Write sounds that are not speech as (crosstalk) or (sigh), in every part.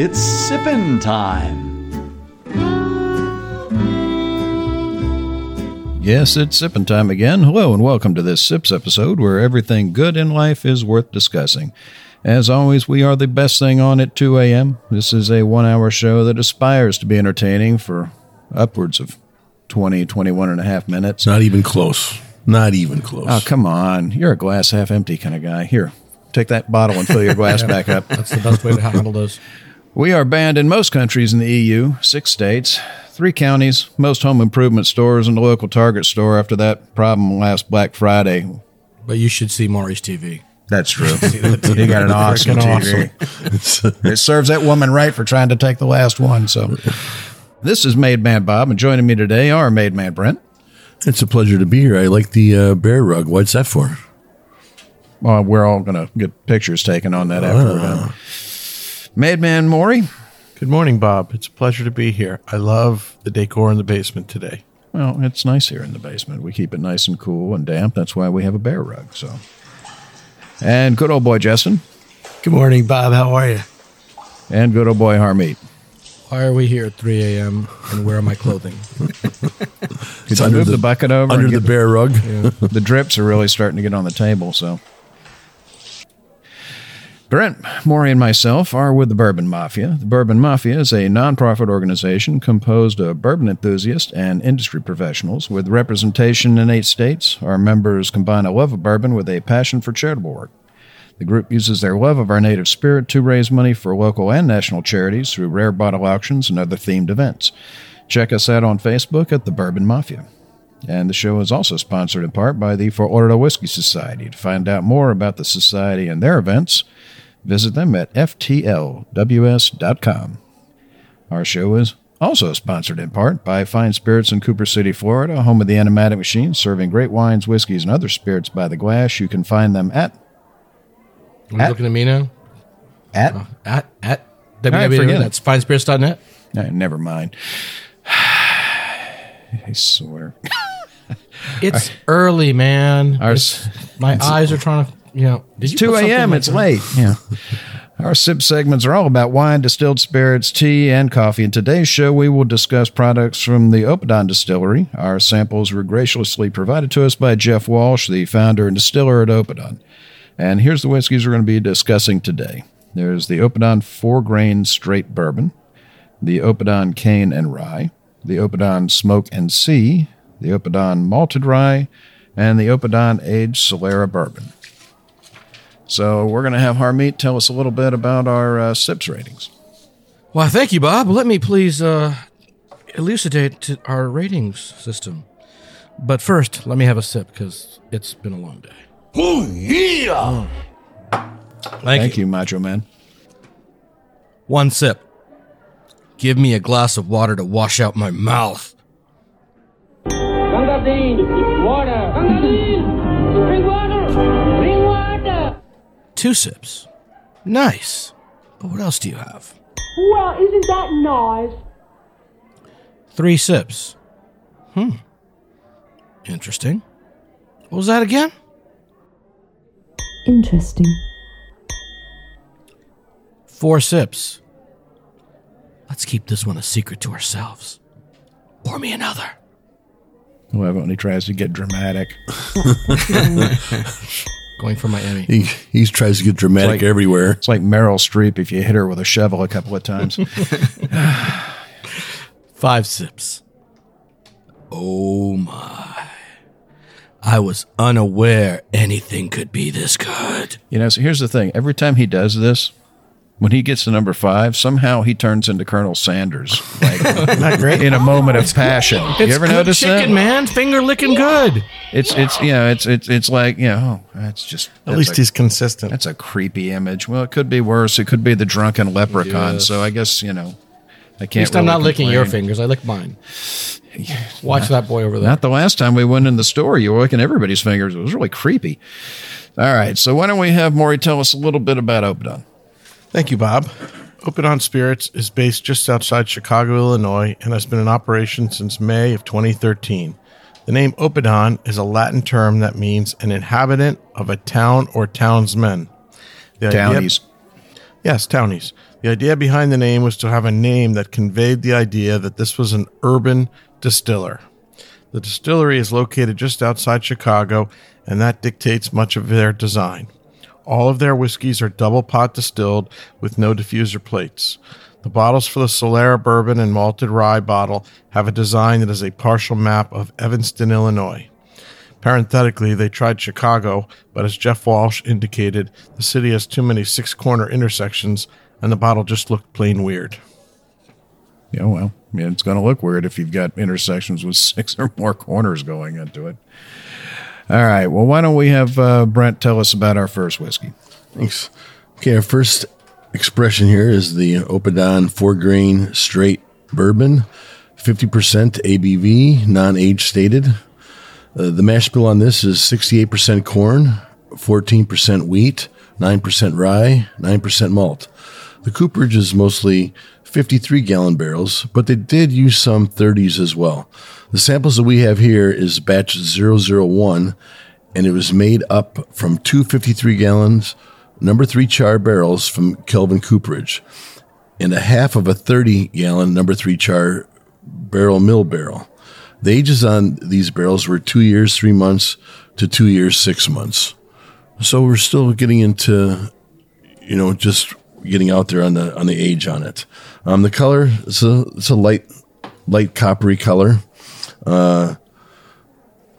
It's sippin' time. Yes, it's sipping time again. Hello and welcome to this Sips episode where everything good in life is worth discussing. As always, we are the best thing on at 2 a.m. This is a one hour show that aspires to be entertaining for upwards of 20, 21 and a half minutes. Not even close. Not even close. Oh, come on. You're a glass half empty kind of guy. Here, take that bottle and fill your (laughs) glass back up. That's the best way to handle this. (laughs) We are banned in most countries in the EU, six states, three counties, most home improvement stores, and the local Target store after that problem last Black Friday. But you should see Maury's TV. That's true. (laughs) he got an awesome Freaking TV. (laughs) it serves that woman right for trying to take the last one. So, this is Made Man Bob, and joining me today are Made Man Brent. It's a pleasure to be here. I like the uh, bear rug. What's that for? Well, we're all going to get pictures taken on that after we're done. Made Maury. Good morning, Bob. It's a pleasure to be here. I love the decor in the basement today. Well, it's nice here in the basement. We keep it nice and cool and damp. That's why we have a bear rug. So, and good old boy Justin, Good morning, Bob. How are you? and good old boy Harmeet. Why are we here at 3 a.m. and where are my clothing? (laughs) Could you under move the, the- bucket over? Under the get bear rug. (laughs) the drips are really starting to get on the table. So, Brent, Maury, and myself are with the Bourbon Mafia. The Bourbon Mafia is a nonprofit organization composed of bourbon enthusiasts and industry professionals with representation in eight states. Our members combine a love of bourbon with a passion for charitable work. The group uses their love of our native spirit to raise money for local and national charities through rare bottle auctions and other themed events. Check us out on Facebook at the Bourbon Mafia. And the show is also sponsored in part by the Fort Lauderdale Whiskey Society. To find out more about the Society and their events, visit them at ftlws.com. Our show is also sponsored in part by Fine Spirits in Cooper City, Florida, home of the Enomatic Machine, serving great wines, whiskeys, and other spirits by the glass. You can find them at Are At- looking at me now? at At at forget it. That's finespirits.net. Eh, never mind. (sighs) I swear. (laughs) It's early, man. Our It's- my eyes are trying to, know. Did you 2 a.m. It's late. Yeah. Our sip segments are all about wine, distilled spirits, tea, and coffee. In today's show, we will discuss products from the Oppidan Distillery. Our samples were graciously provided to us by Jeff Walsh, the founder and distiller at Oppidan. And here's the whiskeys we're going to be discussing today. There's the Oppidan Four Grain Straight Bourbon, the Oppidan Cane and Rye, the Oppidan Smoke and Sea, the Oppidan Malted Rye, and the Oppidan Aged Solera Bourbon. So we're going to have Harmeet tell us a little bit about our uh, SIPS ratings. Well, thank you, Bob. Let me please uh, elucidate to our ratings system. But first, let me have a sip because it's been a long day. Oh, yeah! Thank, Thank you. you, Macho Man. One sip. Give me a glass of water to wash out my mouth. Gunga Din, water. Gunga Din, Two sips. Nice. But what else do you have? Well, isn't that nice? Three sips. Hmm. Interesting. What was that again? Interesting. Four sips. Let's keep this one a secret to ourselves. Pour me another. Whoever when he tries to get dramatic. (laughs) (laughs) Going for Miami. He, he tries to get dramatic like- everywhere. It's like Meryl Streep if you hit her with a shovel a couple of times. (laughs) (sighs) Five sips. Oh my. I was unaware anything could be this good. you know, so here's the thing. Every time he does this, when he gets to number five, somehow he turns into Colonel Sanders, like (laughs) Not great. in a moment of passion. you It's ever good notice chicken, that? man. Finger licking good. It's it's you know it's it's it's like you know oh, that's just At least a, he's consistent. that's a creepy image. Well, it could be worse. It could be the drunken leprechaun. Yes. So I guess you know I can't. At least I'm really not licking your fingers. I lick mine. Watch that boy over there. Not the last time we went in the store. You were licking everybody's fingers. It was really creepy. All right, so why don't we have Maury tell us a little bit about Oppidan? Thank you, Bob. Oppidan Spirits is based just outside Chicago, Illinois, and has been in operation since May of 2013. The name Oppidan is a Latin term that means an inhabitant of a town or townsman. The idea- Townies. Yes, townies. The idea behind the name was to have a name that conveyed the idea that this was an urban distiller. The distillery is located just outside Chicago, and that dictates much of their design. All of their whiskeys are double pot distilled with no diffuser plates. The bottles for the Solera bourbon and malted rye bottle have a design that is a partial map of Evanston, Illinois. Parenthetically, they tried Chicago, but as Jeff Walsh indicated, the city has too many six corner intersections, and the bottle just looked plain weird. Yeah, well, yeah, it's going to look weird if you've got intersections with six or more corners going into it. All right, well, why don't we have uh, Brent tell us about our first whiskey? Thanks. Okay, our first expression here is the Oppidan four grain straight bourbon, 50% ABV, non age stated. Uh, the mash bill on this is 68% corn, 14% wheat, 9% rye, 9% malt. The cooperage is mostly 53 gallon barrels, but they did use some 30s as well. The samples that we have here is batch 001, and it was made up from two 53 gallons, number three char barrels from Kelvin Cooperage, and a half of a 30 gallon number three char barrel mill barrel. The ages on these barrels were two years, three months to two years, six months. So we're still getting into, you know, just getting out there on the on the age on it. Um, the color it's a it's a light light coppery color. Uh,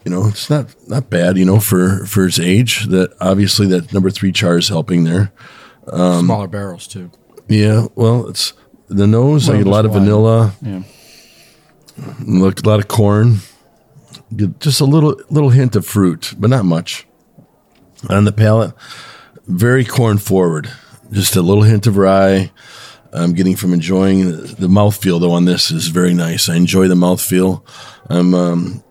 you know, it's not not bad. You know, for for its age. That obviously that number three char is helping there. Um, Smaller barrels too. Yeah, well, it's the nose. I get a lot of wine. vanilla. Yeah. Look, a lot of corn. Just a little little hint of fruit, but not much. On the palate, very corn forward. Just a little hint of rye. I'm getting from enjoying the, the mouthfeel though on this is very nice. I enjoy the mouthfeel. I'm um,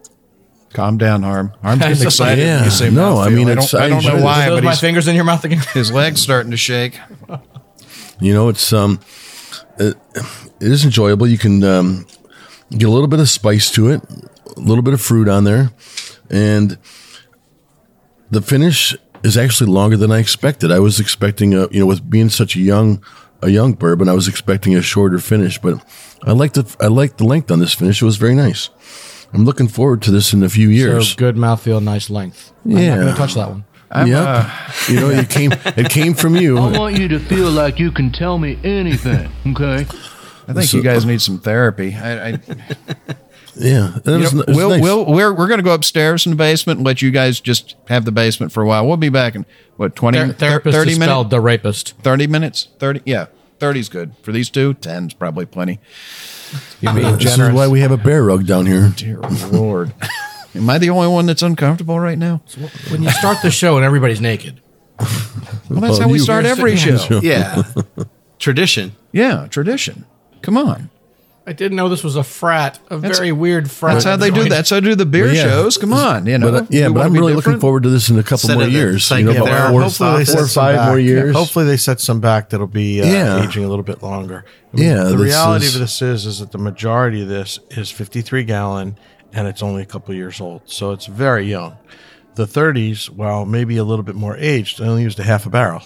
Calm down, Harm. Harm's getting (laughs) excited. Yeah. when you say No, mouthfeel. I mean, I it's- don't, I I don't know enjoy why, Those but my he's, fingers in your mouth again. (laughs) his leg's starting to shake. You know, it's um, it, it is enjoyable. You can um, get a little bit of spice to it, a little bit of fruit on there, and the finish is actually longer than I expected. I was expecting a, you know, with being such a young, a young bourbon, I was expecting a shorter finish, but I liked the, I liked the length on this finish. It was very nice. I'm looking forward to this in a few years. So good mouthfouthfeel, nice length. Yeah. I'm Yeah. not going to touch that one. yep. Uh, you know, it came, it came from you. I want you to feel like you can tell me anything, okay? I think you guys uh, need some therapy. I, I, Yeah, you was, know, it we'll, nice. we'll, we're we're going to go upstairs in the basement and let you guys just have the basement for a while. We'll be back in what 20 Ther- therapist 30 is minutes? spelled the rapist. 30 minutes? 30 Yeah. 30's good. For these two, 10's probably plenty. You're being This is why we have a bear rug down here. Dear Lord. (laughs) Am I the only one that's uncomfortable right now? when you start the show and everybody's naked. Well, that's Well, how we start every show. Yeah. (laughs) Tradition. Yeah, tradition. Come on. I didn't know this was a frat, a That's- very weird frat. That's how they do. joint. That's how they do the beer yeah. shows. Come on, you know. But uh, yeah, We but I'm be really looking forward to this in a couple Instead more years. You know, psychedelic about or four, hopefully they four set or some five back. more years. Hopefully they set some back that'll be uh, Yeah. aging a little bit longer. I Yeah, the reality is- of this is is that the majority of this is 53 gallon and it's only a couple years old, so it's very young. The 30s, while maybe a little bit more aged, I only used a half a barrel,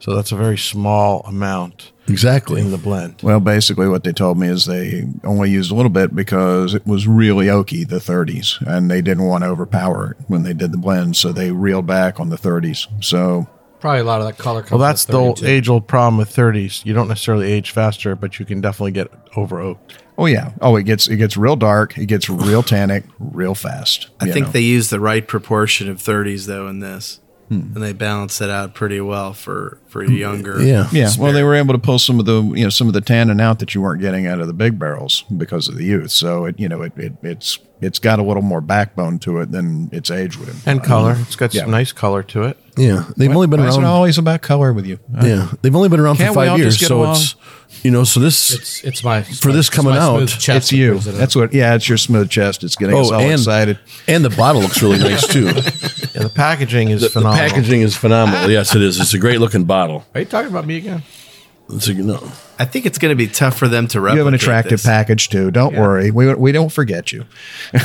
so that's a very small amount exactly. in the blend. Well, basically, what they told me is they only used a little bit because it was really oaky, the 30s, and they didn't want to overpower it when they did the blend, so they reeled back on the 30s. So, Probably a lot of that color comes Well, that's the old age old problem with 30s. You don't necessarily age faster, but you can definitely get over oaked. oh yeah, oh it gets it gets real dark, it gets real (sighs) tannic, real fast. I think know. they use the right proportion of 30s though in this. And they balance it out pretty well for for younger. Yeah. Yeah, well, they were able to pull some of the you know some of the tannin out that you weren't getting out of the big barrels because of the youth. So it you know it, it it's it's got a little more backbone to it than its age would imply. And color. It's got Yeah. some nice color to it. Yeah. They've only been Why is it around. always about color with you? Uh, yeah. They've only been around for Can't we five years. So it's, you know, so this, It's it's my For this coming my smooth out, chest it's that you. brings it up. That's what. Yeah, it's your smooth chest. It's getting us oh, all and, excited. and the bottle looks really nice too. (laughs) Yeah, the packaging is The, the phenomenal. packaging is phenomenal. Yes, it is. It's a great looking bottle. Are you talking about me again? It's a, no. I think it's going to be tough for them to replicate. You have an attractive this. package too. Don't worry. We we don't forget you. (laughs)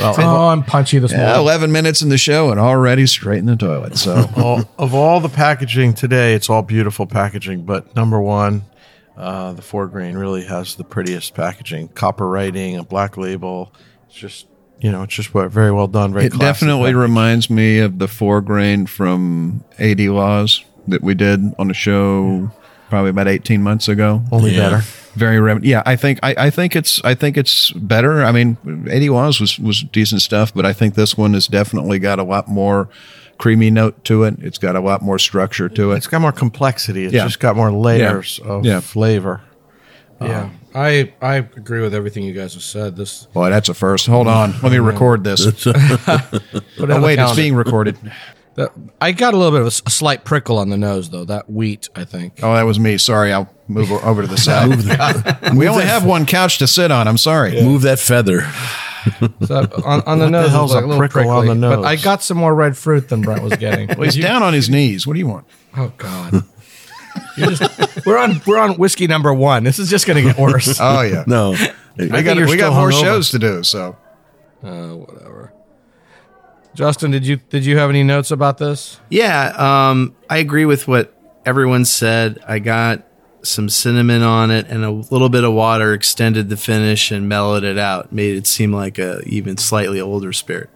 oh, I'm punchy this Yeah, morning. Eleven minutes in the show and already straight in the toilet. So (laughs) all, of all the packaging today, it's all beautiful packaging. But number one, uh, the four grain really has the prettiest packaging. Copper writing, a black label. It's just you know, it's just very well done. Very it definitely package. reminds me of the four grain from AD Laws that we did on the show probably about eighteen months ago. only Yeah. better. Very rem- yeah. I think I, I think it's I think it's better. I mean, AD Laws was was decent stuff, but I think this one has definitely got a lot more creamy note to it. It's got a lot more structure to it. It's got more complexity. It's Yeah. just got more layers of Yeah. flavor. Yeah, um, I I agree with everything you guys have said. This Boy, that's a first. Hold on, let me record this. (laughs) put it on Oh wait, it's being recorded. The- I got a little bit of a slight prickle on the nose though. That wheat, I think. Oh, that was me. Sorry, I'll move over to the (laughs) side. (laughs) we only have one couch to sit on. I'm sorry. Move that feather. (laughs) So on, on the nose, it hell's like a a little prickle on prickly, the But nose? I got some more red fruit than Brent was getting. Well, he's down on his knees. What do you want? Oh God. You're just, we're on we're on whiskey number one. This is just going to get worse. Oh yeah. No. we got you're we got more hungover. shows to do. So Uh, whatever. Justin, did you did you have any notes about this? Yeah, um, I agree with what everyone said. I got some cinnamon on it, and a little bit of water extended the finish and mellowed it out, made it seem like a even slightly older spirit.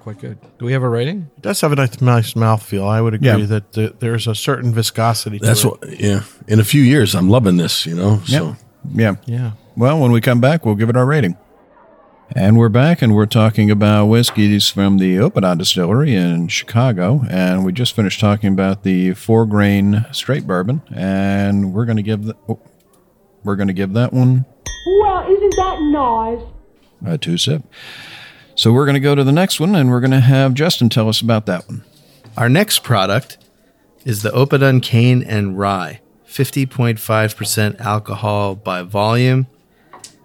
Quite good. Do we have a rating? It does have a nice, nice mouthfeel. I would agree Yeah. that th- there's a certain viscosity. To That's it. what, yeah. In a few years, I'm loving this, you know? So, yeah. Yeah. Well, when we come back, we'll give it our rating. And we're back, and we're talking about whiskeys from the Oppidan Distillery in Chicago. And we just finished talking about the four grain straight bourbon, and we're going to give the, oh, we're going to give that one Well, isn't that nice? a two sip. So we're going to go to the next one, and we're going to have Justin tell us about that one. Our next product is the Oppidan Cane and Rye, 50.5% alcohol by volume.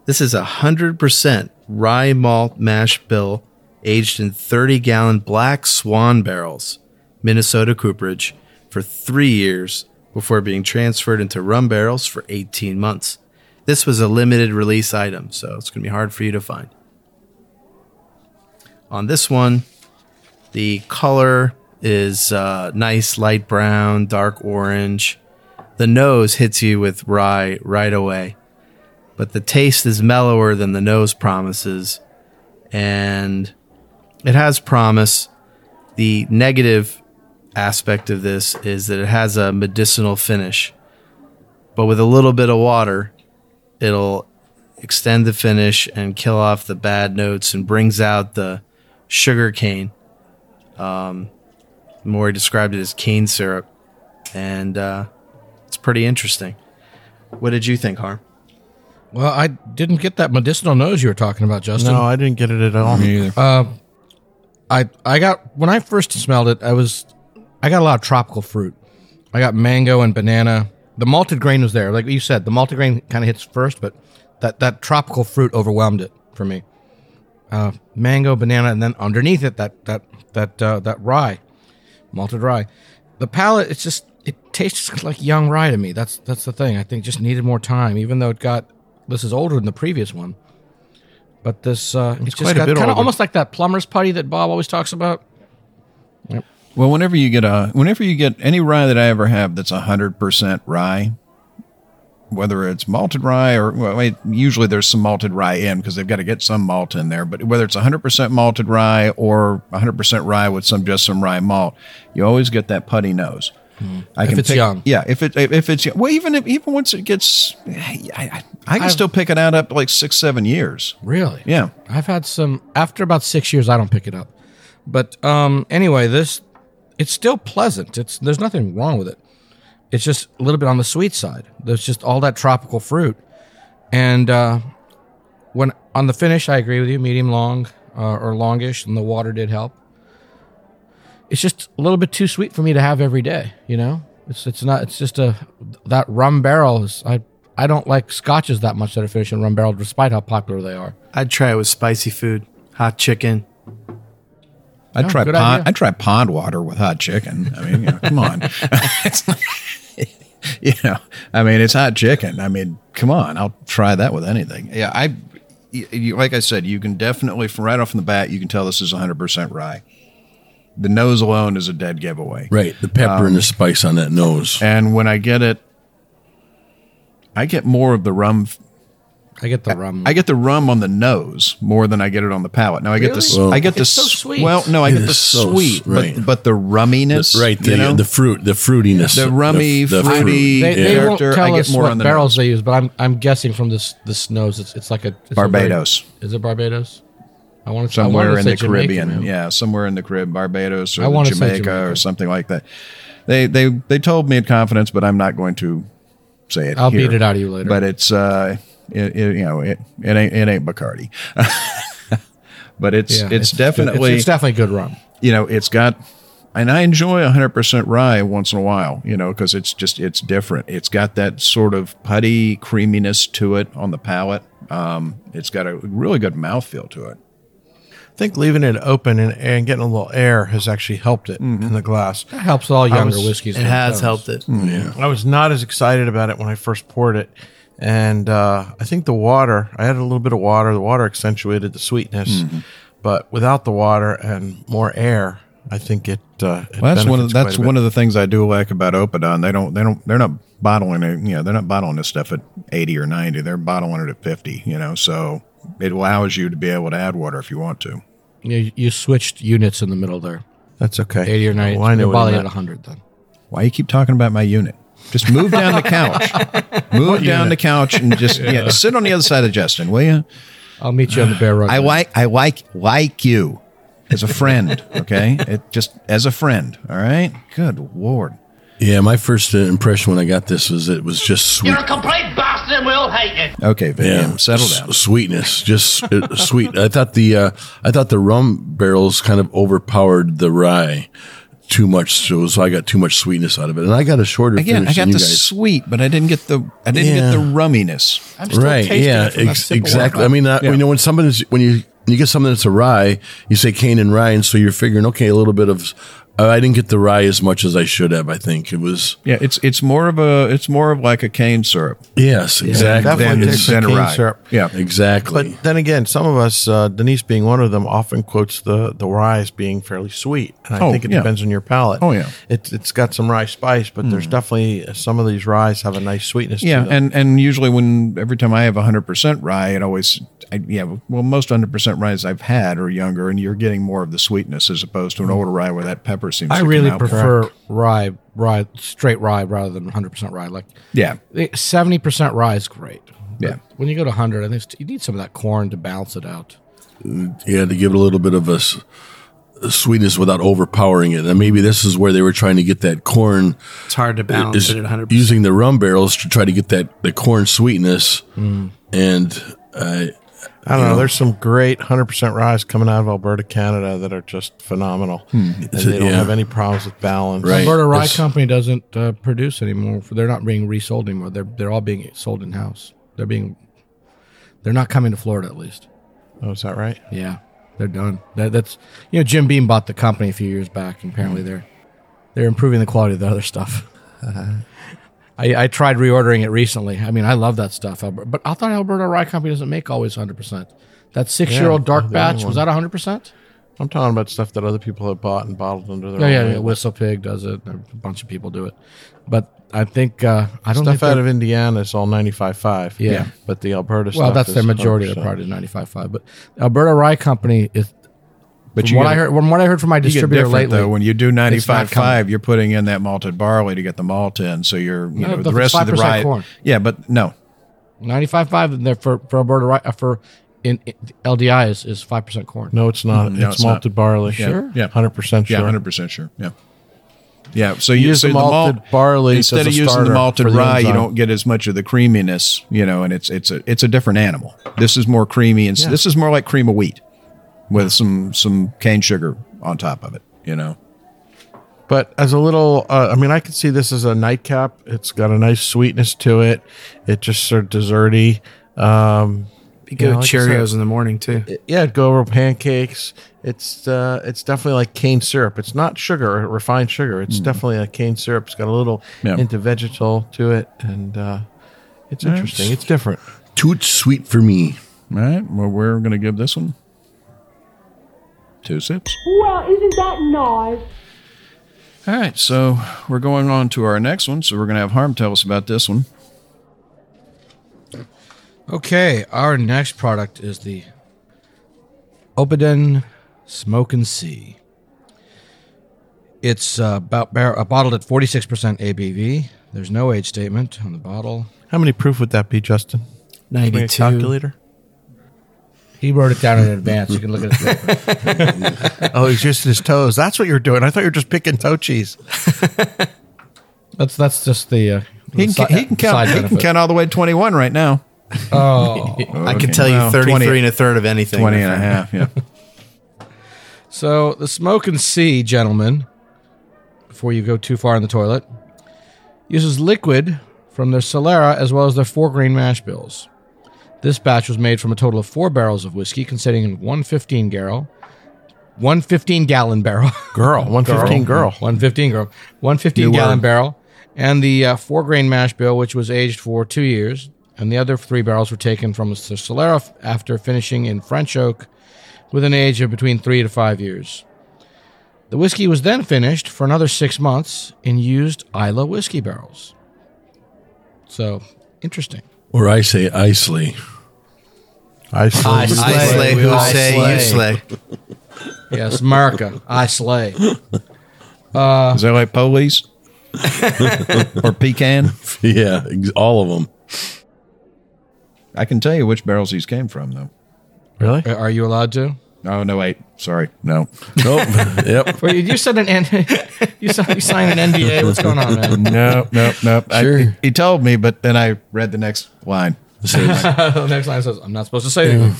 This is a 100% rye malt mash bill aged in 30 gallon black swan barrels, Minnesota cooperage, for three years before being transferred into rum barrels for 18 months. This was a limited release item, so it's going to be hard for you to find. On this one, the color is uh, nice light brown, dark orange. The nose hits you with rye right away, but the taste is mellower than the nose promises, and it has promise. The negative aspect of this is that it has a medicinal finish, but with a little bit of water, it'll extend the finish and kill off the bad notes and brings out the sugar cane. Um, Maury described it as cane syrup, and uh, it's pretty interesting. What did you think, Harm? Well, I didn't get that medicinal nose you were talking about, Justin. No, I didn't get it at all. either. I I got when I first smelled it, I was I got a lot of tropical fruit. I got mango and banana. The malted grain was there, like you said. The malted grain kind of hits first, but that that tropical fruit overwhelmed it for me. Uh, mango, banana, and then underneath it, that that that uh, that rye, malted rye. The palate, it's just it tastes (laughs) like young rye to me. That's that's the thing. I think just needed more time, even though it got this is older than the previous one. But this uh, it's, quite just a got bit kind of almost like that plumber's putty that Bob always talks about. Well, whenever you get a, whenever you get any rye that I ever have that's hundred percent rye, whether it's malted rye or well, usually there's some malted rye in because they've got to get some malt in there. But whether it's hundred percent malted rye or hundred percent rye with some just some rye malt, you always get that putty nose. I If it's pick- young. yeah. If it if it's well, even if, even once it gets, I, I, I can still pick it out up like six seven years. Really? Yeah. I've had some after about six years. I don't pick it up, But um, anyway, this it's still pleasant. It's there's nothing wrong with it. It's just a little bit on the sweet side. There's just all that tropical fruit, and uh, when on the finish, I agree with you, medium long uh, or longish, and the water did help. It's just a little bit too sweet for me to have every day. You know, it's it's not. It's just a that rum barrel is. I I don't like scotches that much that are finished in rum barrel, despite how popular they are. I'd try it with spicy food, hot chicken. I'd Oh, try pond. idea. I'd try pond water with hot chicken. I mean, you know, come on. (laughs) It's not- (laughs) you know, I mean, it's hot chicken. I mean, come on. I'll try that with anything. Yeah, I. you- Like I said, you can definitely, from right off from the bat, you can tell this is 100% rye. The nose alone is a dead giveaway. Right. The pepper and the um, spice on that nose. And when I get it, I get more of the rum. I get the rum. I get the rum on the nose more than I get it on the palate. Now I get the s- Really? I get the so sweet. Well, no, I It get the so sweet, right. but but the rumminess, right. The, you know? the fruit, the fruitiness. The rummy, fruit. fruity- they, they Yeah. won't tell I get us more what on the barrels nose. they use, but I'm I'm guessing from this this nose, it's it's like a it's a Barbados. very- is it Barbados? I want to somewhere in the Caribbean. man. Yeah, somewhere in the Caribbean, Barbados or Jamaica, Jamaica. or something like that. They they they told me in confidence, but I'm not going to say it. I'll here. beat it out of you later. But it's uh, it, it you know it it ain't it ain't Bacardi, (laughs) but it's Yeah, it's, good. definitely it's, it's definitely good rum. you know it's got and i enjoy 100% rye once in a while you know because it's just it's different it's got that sort of putty creaminess to it on the palate um, it's got a really good mouthfeel to it I think leaving it open and, and getting a little air has actually helped it mm-hmm. in the glass. That helps all younger was- whiskeys. It has comes. helped it. Mm, yeah, I was not as excited about it when I first poured it. And uh, I think the water, I had a little bit of water. The water accentuated the sweetness. Mm-hmm. But without the water and more air, I think it. Uh, it well that's one of benefits that's one of the things i do like about Oppidan they don't they don't they're not bottling it you know they're not bottling this stuff at 80 or 90 they're bottling it at 50 you know so it allows you to be able to add water if you want to You, you switched units in the middle there, That's okay. eighty or ninety. Well, I know You're what probably you at hundred then. Why you keep talking about my unit? Just move down the couch. (laughs) Move down the couch and just yeah. sit on the other side of Justin, will you? I'll meet you on the bear rug. I like I like like you as a friend. Okay, it just as a friend. All right. Good lord. Yeah, my first uh, impression when I got this was it was just sweet. You're a complete bastard and we all hate you. Okay, Vivian, settle s- down. Sweetness, just uh, sweet. I thought the uh, I thought the rum barrels kind of overpowered the rye too much, so, so I got too much sweetness out of it, and I got a shorter Again, finish I got than you the guys. sweet, but I didn't get the I didn't Yeah. get the rumminess. I'm still right? tasting Yeah, it from ex- exactly. water. I mean, uh, you know, when somebody's when you when you get something that's a rye, you say cane and rye, and so you're figuring, okay, a little bit of. Uh, I didn't get the rye as much as I should have. I think it was Yeah, it's it's more of a it's more of like a cane syrup yes, exactly, definitely than, than a cane rye. syrup. Yeah, exactly. But then again, some of us, uh, Denise being one of them, often quotes the the rye as being fairly sweet, and I Oh, think it yeah. depends on your palate. Oh, yeah. it's it's got some rye spice, but there's definitely some of these ryes have a nice sweetness. Yeah, to them. and and usually when every time I have 100% rye, it always I, yeah, well most 100% ryes I've had are younger and you're getting more of the sweetness as opposed to an older rye where that pepper seems I to really come out prefer rye, rye, straight rye rather than 100 percent rye. Like Yeah. Eh, 70 percent rye is great. Yeah. when you go to 100, I think you need some of that corn to balance it out. Mm, yeah, to give it a little bit of a sweetness without overpowering it. And maybe this is where they were trying to get that corn It's hard to eh, balance is it at 100%. using the rum barrels to try to get that the corn sweetness. Mm. And uh, I don't know. There's some great 100% ryes coming out of Alberta, Canada that are just phenomenal, and they don't yeah. have any problems with balance. Right. Alberta Rye It's- Company doesn't uh, produce anymore. They're not being resold anymore. They're they're all being sold in house. They're being they're not coming to Florida at least. Oh, is that right? Yeah, they're done. That, that's you know Jim Beam bought the company a few years back, and apparently hmm. they're they're improving the quality of the other stuff. Uh-huh. I, I tried reordering it recently. I mean, I love that stuff, Alber- but I thought Alberta Rye Company doesn't make always hundred percent. That six year old dark they're the only batch was that hundred percent? I'm talking about stuff that other people have bought and bottled under their Oh own yeah, yeah. Whistle Pig does it. A bunch of people do it, but I think uh, I don't Stuff out of Indiana is all 95.5. Yeah. But the Alberta stuff Well, that's their majority of 100%. the product is ninety five five. But Alberta Rye Company is. But From you what get- I heard, from what I heard from my distributor different lately, though when you do it's not 95.5 you're putting in that malted barley to get the malt in so you're you No, know but the it's rest of the 5% rye corn. Yeah, but no. ninety five five, and they're for for Alberta Rye uh, for in, in LDI is is five percent corn. No, it's not. Mm, no, it's, it's not. malted barley. Yeah. Sure? Yeah. hundred percent sure. Yeah, hundred percent sure. Yeah. Yeah, so you Use so the malted barley instead of using the malted for the rye. You don't get as much of the creaminess, you know, and it's it's a it's a different animal. This is more creamy, and Yeah. this is more like cream of wheat with some some cane sugar on top of it. You know, But as a little, uh, I mean, I could see this as a nightcap. It's got a nice sweetness to it. It just sort of desserty. Um, Be good you know, like I said, Cheerios in the morning too. yeah, it'd go over pancakes. It's uh, it's definitely like cane syrup. It's not sugar, refined sugar. It's definitely a cane syrup. It's got a little Mm. Yeah. hint of vegetal to it, and uh, it's interesting. It's different. Toot sweet for me. all right. Well, we're gonna give this one two sips. Well, isn't that nice? All right, so we're going on to our next one. So we're gonna have Harm tell us about this one. Okay, our next product is the Oppidan Smoke and Sea. It's uh, about bar- uh, bottled at 46% ABV. There's no age statement on the bottle. How many proof would that be, Justin? Give me a 92. calculator. He wrote it down in advance. You can look at it. (laughs) Oh, he's using his toes. That's what you're doing. I thought you were just picking toe cheese. (laughs) that's that's just the uh, He can, si- he can count. side He can count all the way to twenty one right now. Oh, (laughs) I can tell you Well, 33 20 and a third of anything. 20 and a half. Yeah. So the smoke and sea, gentlemen, before you go too far in the toilet, uses liquid from their Solera as well as their four grain mash bills. This batch was made from a total of four barrels of whiskey, consisting of one 15 barrel, one 15 gallon barrel, (laughs) Girl, 115 girl. one 15 girl, one 15 gallon barrel, and the uh, four grain mash bill, which was aged for two years, and the other three barrels were taken from the Solera after finishing in French oak with an age of between three to five years. The whiskey was then finished for another six months in used Islay whiskey barrels. So interesting. Or I say Isley. I slay. I slay, who I say slay. you slay. Yes, America, I slay. Uh, Is that like police (laughs) or pecan? Yeah, ex- all of them. I can tell you which barrels these came from, though. Really? Uh, are you allowed to? Oh no, wait. Sorry, no. Nope. (laughs) yep. Well, you, you said an N- you, signed, you signed an NDA. What's going on, man? No, no, no. I- Sure. he, he told me, but then I read the next line. (laughs) the next line says, "I'm not supposed to say anything."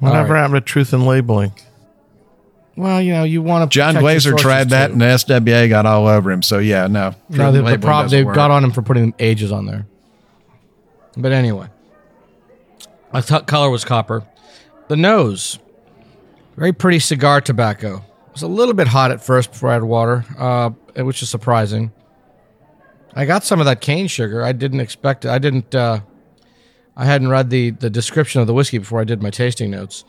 Whatever right. happened to truth and labeling? Well, you know, you want to. John Glaser tried that, and the SWA got all over him. So yeah, no. no, the, the Labeling prob- they work. got on him for putting ages on there. But anyway, I thought color was copper. The nose, very pretty cigar tobacco. It was a little bit hot at first before I had water, uh, which is surprising. I got some of that cane sugar. I didn't expect it. I didn't. Uh, I hadn't read the the description of the whiskey before I did my tasting notes,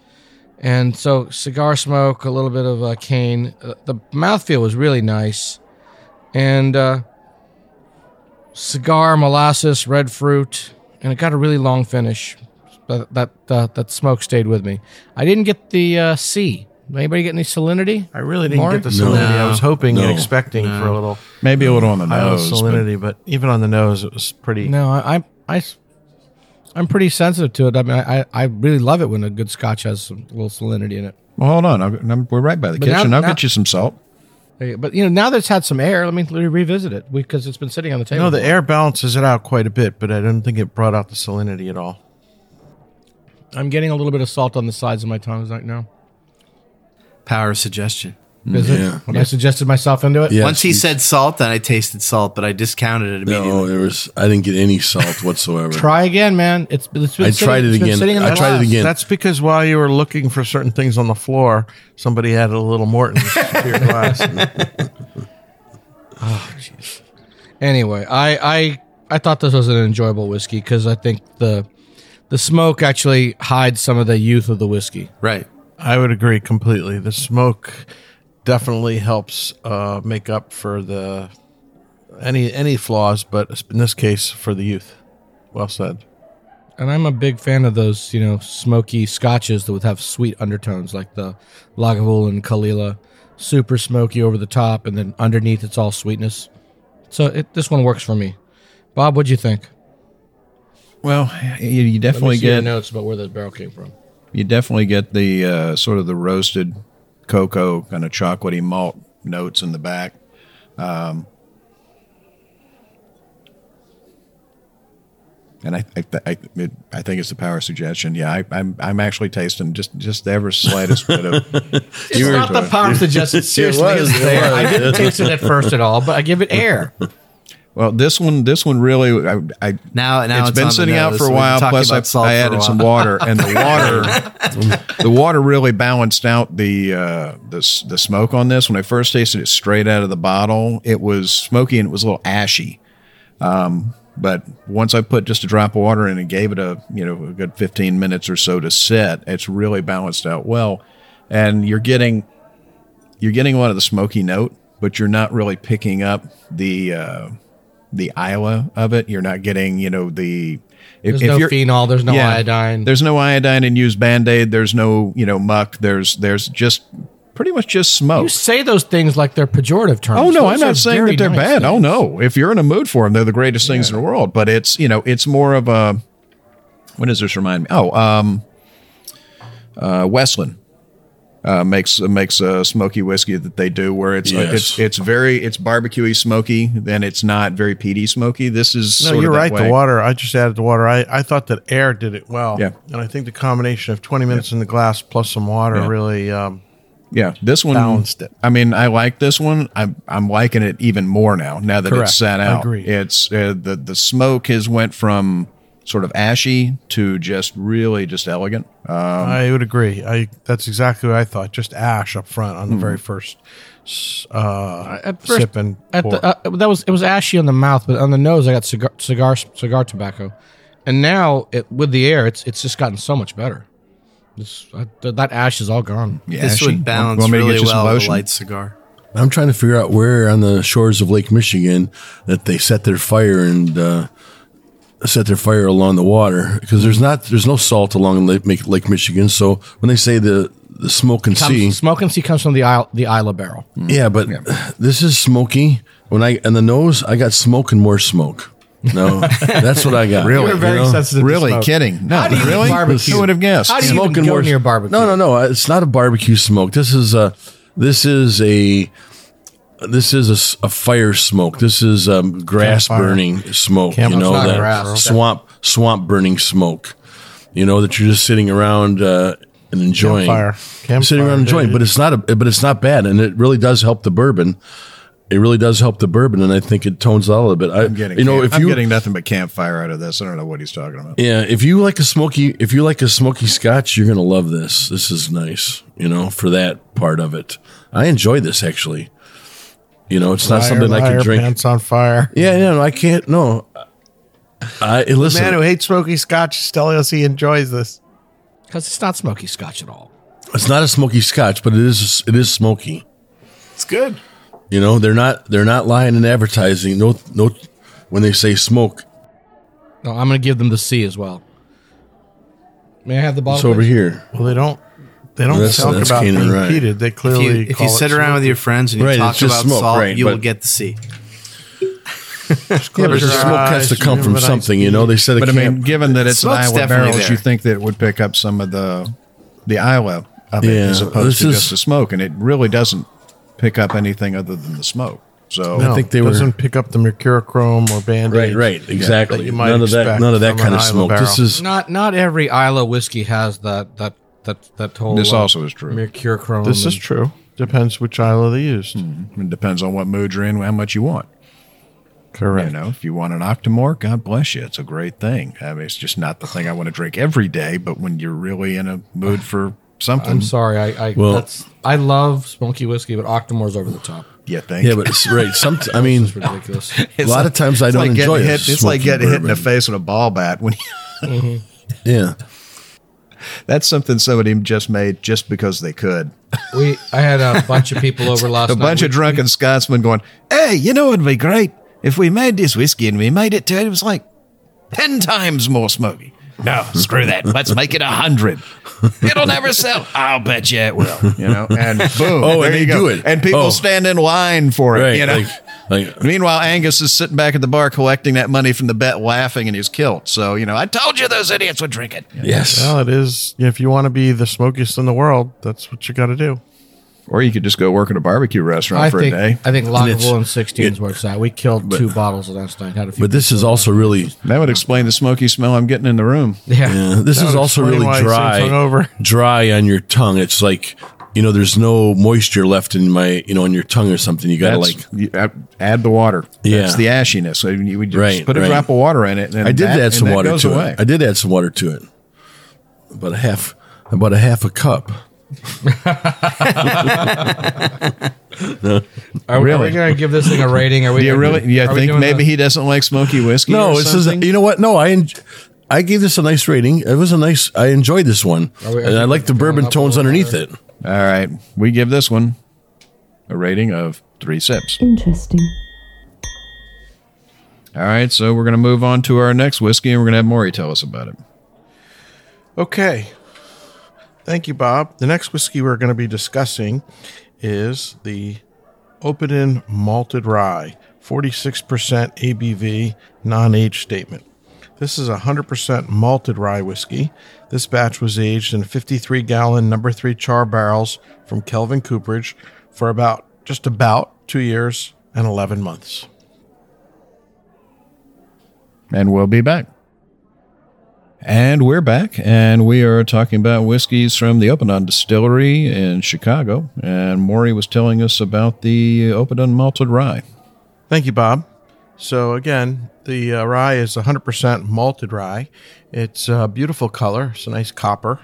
and so cigar smoke, a little bit of uh, cane. Uh, the mouthfeel was really nice, and uh, cigar molasses, red fruit, and it got a really long finish. That that uh, that smoke stayed with me. I didn't get the uh, C. Anybody get any salinity? I really didn't More? get the salinity. I was hoping and No. expecting for a little maybe a little on the high nose. salinity, but, even on the nose, it was pretty. No, I, I, I, I'm pretty sensitive to it. I mean, I, I really love it when a good Scotch has some little salinity in it. well, hold on. I'll, I'm- we're right by the But now- kitchen. I'll now- get you some salt. But you know, now that it's had some air, let me re- revisit it because it's been sitting on the table. No, the air balances it out quite a bit, but I don't think it brought out the salinity at all. I'm getting a little bit of salt on the sides of my tongues right now. Power of suggestion. Mm-hmm. Is Yeah. it? When I suggested myself into it. Yes, Once he you- said salt, then I tasted salt, but I discounted it immediately. No, there was. I didn't get any salt (laughs) whatsoever. Try again, man. It's, it's been I sitting- tried it it's been again. sitting in I the tried it again. That's because while you were looking for certain things on the floor, somebody added a little Morton's (laughs) to your glass. (laughs) oh, jeez. Anyway, I, I, I thought this was an enjoyable whiskey because I think the, the smoke actually hides some of the youth of the whiskey. Right. I would agree completely. The smoke definitely helps uh, make up for the any any flaws, but in this case, for the youth. Well said. And I'm a big fan of those, you know, smoky scotches that would have sweet undertones, like the Lagavulin and Caol Ila, super smoky over the top, and then underneath it's all sweetness. So it, this one works for me. Bob, what'd you think? Well, you, you Let me definitely see your get notes about where this barrel came from. You definitely get the uh, sort of the roasted cocoa kind of chocolatey malt notes in the back. Um, and I I, I, it, I think it's the power suggestion. Yeah, I, I'm I'm actually tasting just just the ever slightest bit of. It's not the power suggestion. (laughs) Seriously, was, it's it there. I didn't taste it at first at all, but I give it air. (laughs) Well, this one this one really I, I Now- now it's it's been sitting out for a while. Plus, I, I added some water, and the water (laughs) the water really balanced out the uh, the the smoke on this. When I first tasted it straight out of the bottle, it was smoky and it was a little ashy. Um, but once I put just a drop of water in and gave it a you know a good fifteen minutes or so to sit, it's really balanced out well, and you're getting you're getting a lot of the smoky note, but you're not really picking up the uh, the Iowa of it. You're not getting you know the if, There's no you're- phenol. There's no iodine. There's no iodine in used Band Aid. There's no you know muck. There's there's just pretty much just smoke. You say those things like they're pejorative terms. Oh no, Those I'm not saying that they're nice bad. Oh no, if you're in a mood for them, they're the greatest things in the world. But it's you know it's more of a When does this remind me? Oh, um, uh, Westland uh, makes makes a smoky whiskey that they do where it's Yes. it's it's very it's barbecuey smoky, then it's not very peaty smoky. This is No, sort you're that right. way. The water. I just added the water. I, I thought that air did it well. Yeah. And I think the combination of 20 minutes in the glass plus some water Yeah. really. Um, Yeah, this one Balanced it. I mean, I like this one. I'm I'm liking it even more now. Now that Correct. it's sat I out, agree. it's uh, the the smoke has went from sort of ashy to just really just elegant. Um, I would agree. I that's exactly what I thought. Just ash up front on the very Mm-hmm. first uh, At first, sip and at the, uh, that was it was ashy on the mouth, but on the nose I got cigar cigar cigar tobacco, and now it, with the air, it's it's just gotten so much better. This, uh, th- that ash is all gone. yeah, This ashy. would balance Want me to get really well with a light cigar. I'm trying to figure out where on the shores of Lake Michigan that they set their fire and uh, set their fire along the water because there's not there's no salt along Lake, Lake Michigan. So when they say the the smoke and Comes, sea, smoke and sea comes from the Isle, the Islay barrel. Mm. yeah, but this is smoky. When I and the nose, I got smoke and more smoke. No, (laughs) that's what I got. Really? You You're very know? sensitive. Really kidding? No, How do you really? barbecue? Who would have guessed? How do you smoke even and go more near barbecue? No, no, no. It's not a barbecue smoke. This is a this is a this is a fire smoke. This is um, grass Campfire. burning smoke. Camp- you know It's not that grass. swamp swamp burning smoke. You know that you're just sitting around uh, and enjoying Campfire. Campfire, sitting around enjoying. dude. But it's not a but it's not bad, and it really does help the bourbon. It really does help the bourbon, and I think it tones it out a little bit. I, I'm getting, you know, camp- if I'm you getting nothing but campfire out of this. I don't know what he's talking about. yeah, if you like a smoky, if you like a smoky scotch, you're gonna love this. This is nice, you know, for that part of it. I enjoy this actually. You know, it's not Liar, something I can drink. Pants on fire. Yeah, yeah, no, I can't. No, I listen. Man who hates smoky scotch is telling us he enjoys this. because it's not smoky scotch at all. it's not a smoky scotch, but it is. It is smoky. It's good. You know, they're not. They're not lying in advertising. No, no. When they say smoke, No, I'm going to give them the C as well. May I have the bottle? it's over please? here. Well, they don't. They don't That's- talk that's about Keenan, being right. heated. They If clearly you, if you it sit around with your friends and you Right, talk about smoke, salt, right, you will get the C. (laughs) Yeah, but the your smoke has to eyes, come from something. You know, they said But I mean, given that it's an Smoke's Iowa definitely barrels, there. you think that it would pick up some of the the Iowa of it Yeah, as opposed this to is- just the smoke, and it really doesn't pick up anything other than the smoke. So No, I think they were- doesn't pick up the mercurochrome or band right, right, exactly. that you might none of that. None of that kind of Islay smoke. This is Not not every Islay whiskey has that that that that whole. This uh, also is true. Mercurochrome. This is and- true. Depends which Islay they used. it depends on what mood you're in, how much you want. Correct. You know, if you want an Octomore, God bless you. It's a great thing. I mean, it's just not the thing I want to drink every day, but when you're really in a mood for something, I'm sorry. I I, Well- that's, I love smoky whiskey, but Octomore's over the top. you think? yeah, but it's (laughs) right. Some. I mean, It's ridiculous. (laughs) a lot of times I it's don't like enjoy getting a hit. It's like smoky getting hit in the bourbon. face with a ball bat. When you, (laughs) Yeah. That's something somebody just made just because they could. we I had a bunch of people over (laughs) last a night. bunch We- of drunken Scotsmen going, "Hey, you know it'd be great if we made this whiskey and we made it to it. It was like ten times more smoky." No, screw that. Let's make it a hundred. It'll never sell. I'll bet you it will. You know, and (laughs) boom. Oh, and there they you go. do it. and people Oh. stand in line for it. Right. You know, Like, Like, Meanwhile, Angus is sitting back at the bar collecting that money from the bet, laughing in his kilt. So, you know, I told you those idiots would drink it. yes. Well, it is. If you want to be the smokiest in the world, that's what you got to do. Or you could just go work at a barbecue restaurant I for think a day. I think it's- Lagavulin 16 is where it's at. We killed two bottles last night. Had a few. But this is also really, That would explain the smoky smell I'm getting in the room. yeah. yeah, this That is also really why he seems dry, hungover. dry on your tongue. It's like, you know, there's no moisture left in my, you know, in your tongue or something. You got to That's, like, you add, add the water. Yeah. That's the ashiness. So you would just Right, put a right. drop of water in it. And I did that, add some water to away. it. I did add some water to it. About a half, about a half a cup. Are, we- Really? we going to give this thing a rating? Are we Do you really? You are we think maybe the- he doesn't like smoky whiskey? No, or this is, you know what? No, I, en- I gave this a nice rating. It was a nice, I enjoyed this one. We- and I like the bourbon tones underneath it. All right, we give this one a rating of three sips. Interesting. All right, so we're going to move on to our next whiskey, and we're going to have Maury tell us about it. Okay. Thank you, Bob. The next whiskey we're going to be discussing is the Oppidan Malted Rye, 46% ABV, non age statement. This is a 100% malted rye whiskey. This batch was aged in 53 gallon number three char barrels from Kelvin Cooperage for about just about two years and 11 months. And we'll be back. And we're back, and we are talking about whiskeys from the Oppidan Distillery in Chicago. And Maury was telling us about the Oppidan Malted Rye. Thank you, Bob. So again, the uh, rye is 100% malted rye. It's a beautiful color. It's a nice copper.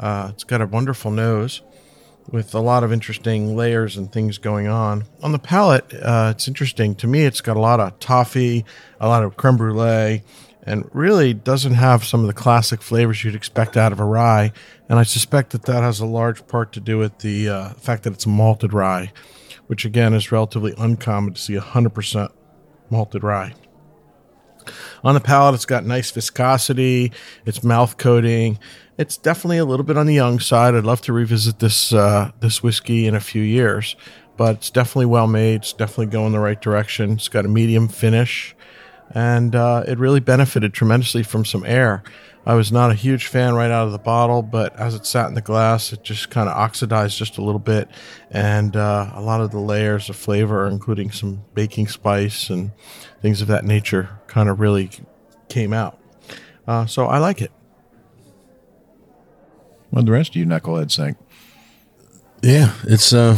Uh, it's got a wonderful nose with a lot of interesting layers and things going on. On the palate, uh, it's interesting. To me, it's got a lot of toffee, a lot of creme brulee, and really doesn't have some of the classic flavors you'd expect out of a rye. And I suspect that that has a large part to do with the uh, fact that it's malted rye, which again is relatively uncommon to see 100% malted rye. On the palate, it's got nice viscosity. It's mouth coating. It's definitely a little bit on the young side. I'd love to revisit this uh, this whiskey in a few years, but it's definitely well made. It's definitely going the right direction. It's got a medium finish, and uh, it really benefited tremendously from some air. I was not a huge fan right out of the bottle, but as it sat in the glass, it just kind of oxidized just a little bit, and uh, a lot of the layers of flavor, including some baking spice and things of that nature, kind of really came out. Uh, so I like it. What the rest of you knuckleheads think? Yeah, it's uh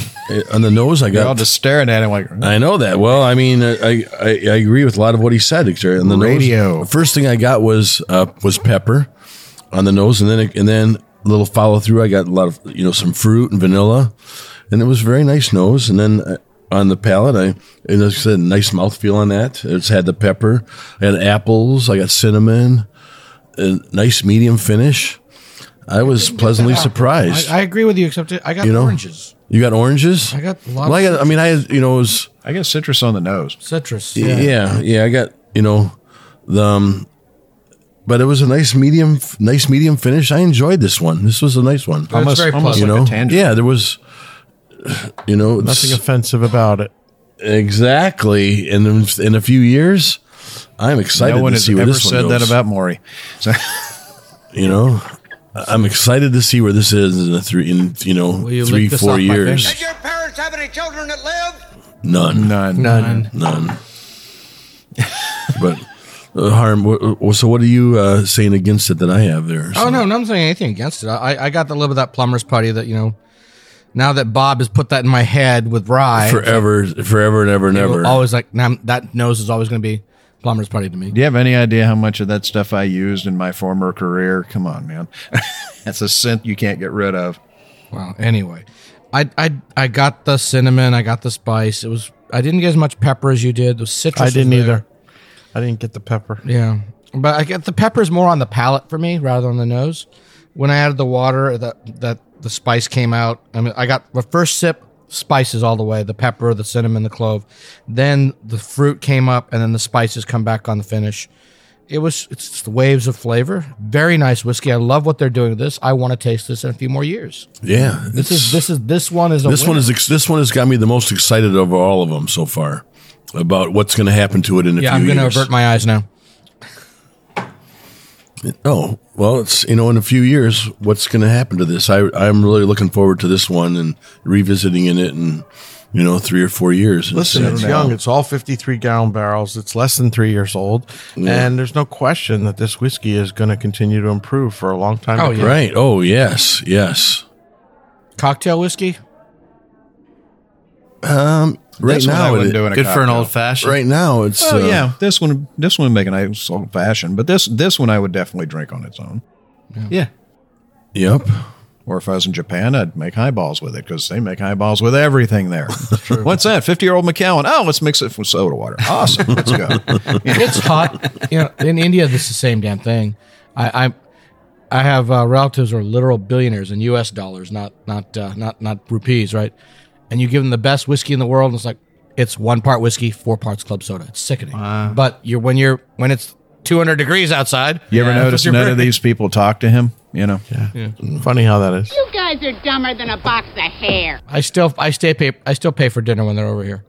on the nose. I You're all got. just staring at him like, I know that. Well, I mean, I, I I agree with a lot of what he said. On the Radio. nose, the first thing I got was uh was pepper on the nose, and then and then a little follow through. I got a lot of you know some fruit and vanilla, and it was a very nice nose. And then uh, on the palate, I and as I said, nice mouthfeel on that. It's had the pepper, I had apples, I got cinnamon, a nice medium finish. I was pleasantly surprised. I, I agree with you, except I got You know? oranges. You got oranges? I got a lot Well, I got. I mean, I had, you know, it was I get citrus on the nose. citrus. yeah. yeah, I got you know the. Um, but it was a nice medium, nice medium finish. I enjoyed this one. This was a nice one. It's very almost you pleasant. like know, a tangerine. yeah, there was. You know, Nothing offensive about it. exactly. And in, in a few years, I'm excited no one to has see where ever this one said that goes. about Maury. So, (laughs) you know. I'm excited to see where this is in a three, in you know, Will you three, lick this four my years. fingers? your parents have any children that live? None, none. None. none. (laughs) but uh, harm. wh- wh- So, what are you uh, saying against it that I have there? Oh no, no, I'm saying anything against it. I, I got the little bit of that plumber's putty that you know. Now that Bob has put that in my head with rye, forever, forever and ever and ever. always like now that nose is always going to be plumber's party to me. Do you have any idea how much of that stuff I used in my former career? Come on, man. (laughs) That's a scent you can't get rid of. Well, anyway, I I I got the cinnamon, I got the spice. It was I didn't get as much pepper as you did. The citrus. I didn't there. either. I didn't get the pepper. Yeah, but I get the pepper is more on the palate for me rather than the nose. When I added the water, that that the spice came out. I mean, I got the first sip spices all the way: the pepper, the cinnamon, the clove. Then the fruit came up, and then the spices come back on the finish. It was it's just waves of flavor. Very nice whiskey. I love what they're doing with this. I want to taste this in a few more years. yeah, This is this is this one is a this one is this one has got me the most excited of all of them so far. about what's going to happen to it in a Yeah, few I'm going to avert my eyes now. Oh, well, it's you know, in a few years, what's going to happen to this? I I'm really looking forward to this one and revisiting in it in you know three or four years. Listen, it's young. It's all 53 gallon barrels. It's less than three years old. Yeah. And there's no question that this whiskey is going to continue to improve for a long time. Oh, yeah. Right? Oh yes, yes. Cocktail whiskey? Um, right This one I now, wouldn't it- do in a Good for an old fashioned. right now, it's Oh uh, yeah, this one this one would make a nice old fashioned, but this this one I would definitely drink on its own. Yeah. Yep. Or if I was in Japan, I'd make highballs with it because they make highballs with everything there. (laughs) What's that? Fifty year old Macallan. Oh, let's mix it with soda water. Awesome. Let's go. (laughs) it's hot. You know, in India, this is the same damn thing. I I, I have uh, relatives who are literal billionaires in U.S. dollars, not not uh, not not rupees, right? And you give them the best whiskey in the world, and it's like it's one part whiskey, four parts club soda. It's sickening. But you're when you're when it's 200 degrees outside. You ever yeah, notice you're none of these people talk to him? You know. Yeah. Mm-hmm. Funny how that is. You guys are dumber than a box of hair. I still I stay pay I still pay for dinner when they're over here.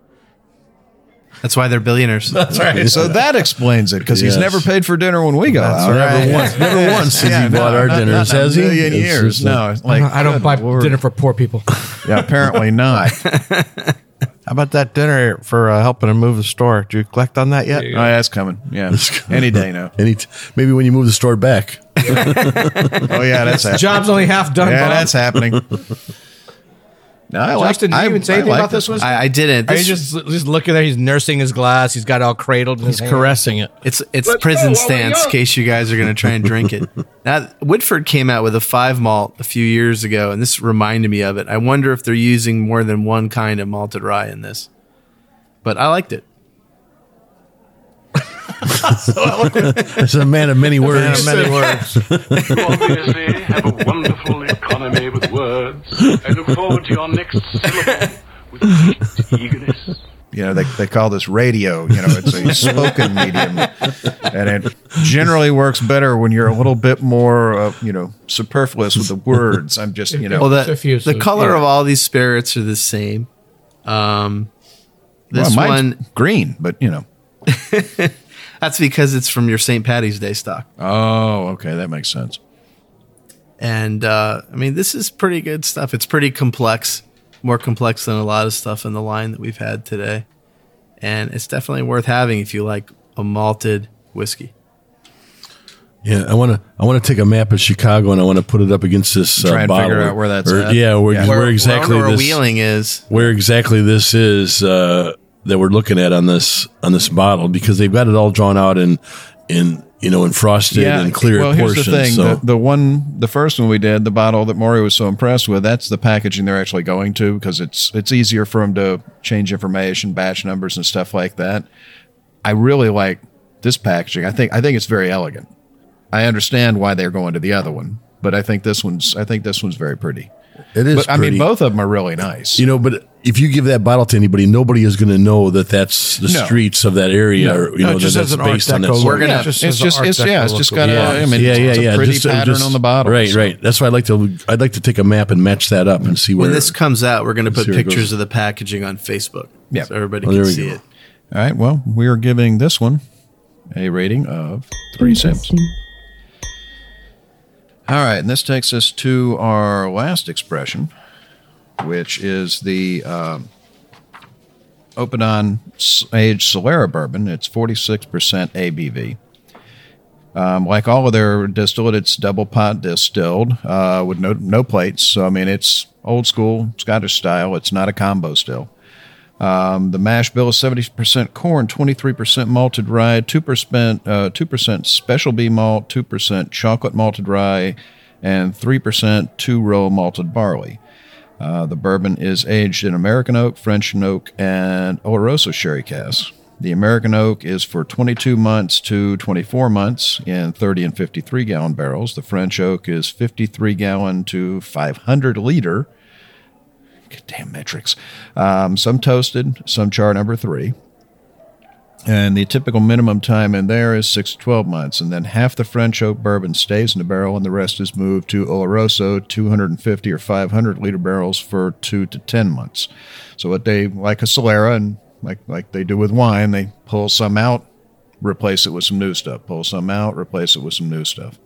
That's why they're billionaires. (laughs) That's right. So that explains it because he's Yes. never paid for dinner when we go out. Never (laughs) once, never once has he bought our not- dinners, not in has a he? million It's years. just no, like I don't good buy Lord. dinner for poor people. (laughs) Yeah, apparently not. How about that dinner for uh, helping him move the store? Did you collect on that yet? Oh, that's coming. Yeah, any day now. Any t- maybe when you move the store back. Oh yeah, that's happening. Job's only half done. Yeah, Bob. that's happening. No, I like. Justin, did you I, even say I anything like about this one? I, I didn't. Are you just just looking there? He's nursing his glass. He's got it all cradled. In his He's hand. caressing it. It's it's prison stance. In case you guys are going to try and drink it. (laughs) Now, Woodford came out with a five malt a few years ago, and this reminded me of it. I wonder if they're using more than one kind of malted rye in this. But I liked it. (laughs) It's a man of many words. Many words. (laughs) You obviously have a wonderful economy with words. I look forward to your next syllable with great eagerness. You know, they, they call this radio. You know, it's a (laughs) spoken medium, and it generally works better when you're a little bit more, uh, you know, superfluous with the words. I'm just, you know, Well, the, the color yeah. of all these spirits are the same. Um, well, this mine's one, green, but you know. That's because it's from your St. Patty's Day stock. Oh, okay, that makes sense. And uh, I mean, this is pretty good stuff. It's pretty complex, more complex than a lot of stuff in the line that we've had today. And it's definitely worth having if you like a malted whiskey. Yeah, I want to. I want to take a map of Chicago and I want to put it up against this uh, Try and bottle. figure out where that's Or- at. Yeah, where, Yeah. where, Where- exactly where this Wheeling is. where exactly this is uh, that we're looking at on this on this bottle because they've got it all drawn out in in you know in frosted and clear well, here's portions. the thing: so the, the one, the first one we did, the bottle that Maury was so impressed with, that's the packaging they're actually going to because it's it's easier for them to change information, batch numbers, and stuff like that. I really like this packaging. I think I think it's very elegant. I understand why they're going to the other one, but I think this one's I think this one's very pretty. It is. But I mean, both of them are really nice. You know, but if you give that bottle to anybody, nobody is going to know that that's the No. streets of that area. No. or, you No, know, it just that has that's an Art based on Deco that. look. We're gonna- Yeah, it's has just an it's, Art it's yeah, Deco it's just look got to a, I mean, yeah, yeah, it's yeah. a pretty Just- uh, pattern just- on the bottle. Right, so. right. That's why I'd like to. I'd like to take a map and match that up and see where When this comes out, we're going to put see where it pictures of the packaging on Facebook. Yeah. So everybody Oh, there can we see go. it. All right. Well, we are giving this one a rating of three sips. All right, and this takes us to our last expression, which is the Oppidan S- aged Solera bourbon. It's 46% ABV. Um, like all of their distillate, it's double pot distilled uh, with no no plates. So I mean, it's old school Scottish style. It's not a combo still. Um, the mash bill is 70% corn, 23% malted rye, 2%, uh, 2% special B malt, 2% chocolate malted rye, and 3% two row malted barley. Uh, the bourbon is aged in American oak, French oak, and Oloroso sherry casks. The American oak is for 22 months to 24 months in 30 and 53 gallon barrels. The French oak is 53 gallon to 500 liter damn metrics. Um, some toasted, some char number three. And the typical minimum time in there is six to 12 months. And then half the French oak bourbon stays in the barrel, and the rest is moved to Oloroso 250 or 500 liter barrels for two to 10 months. So, what they like a Solera, and like like they do with wine. They pull some out, replace it with some new stuff. Pull some out, replace it with some new stuff.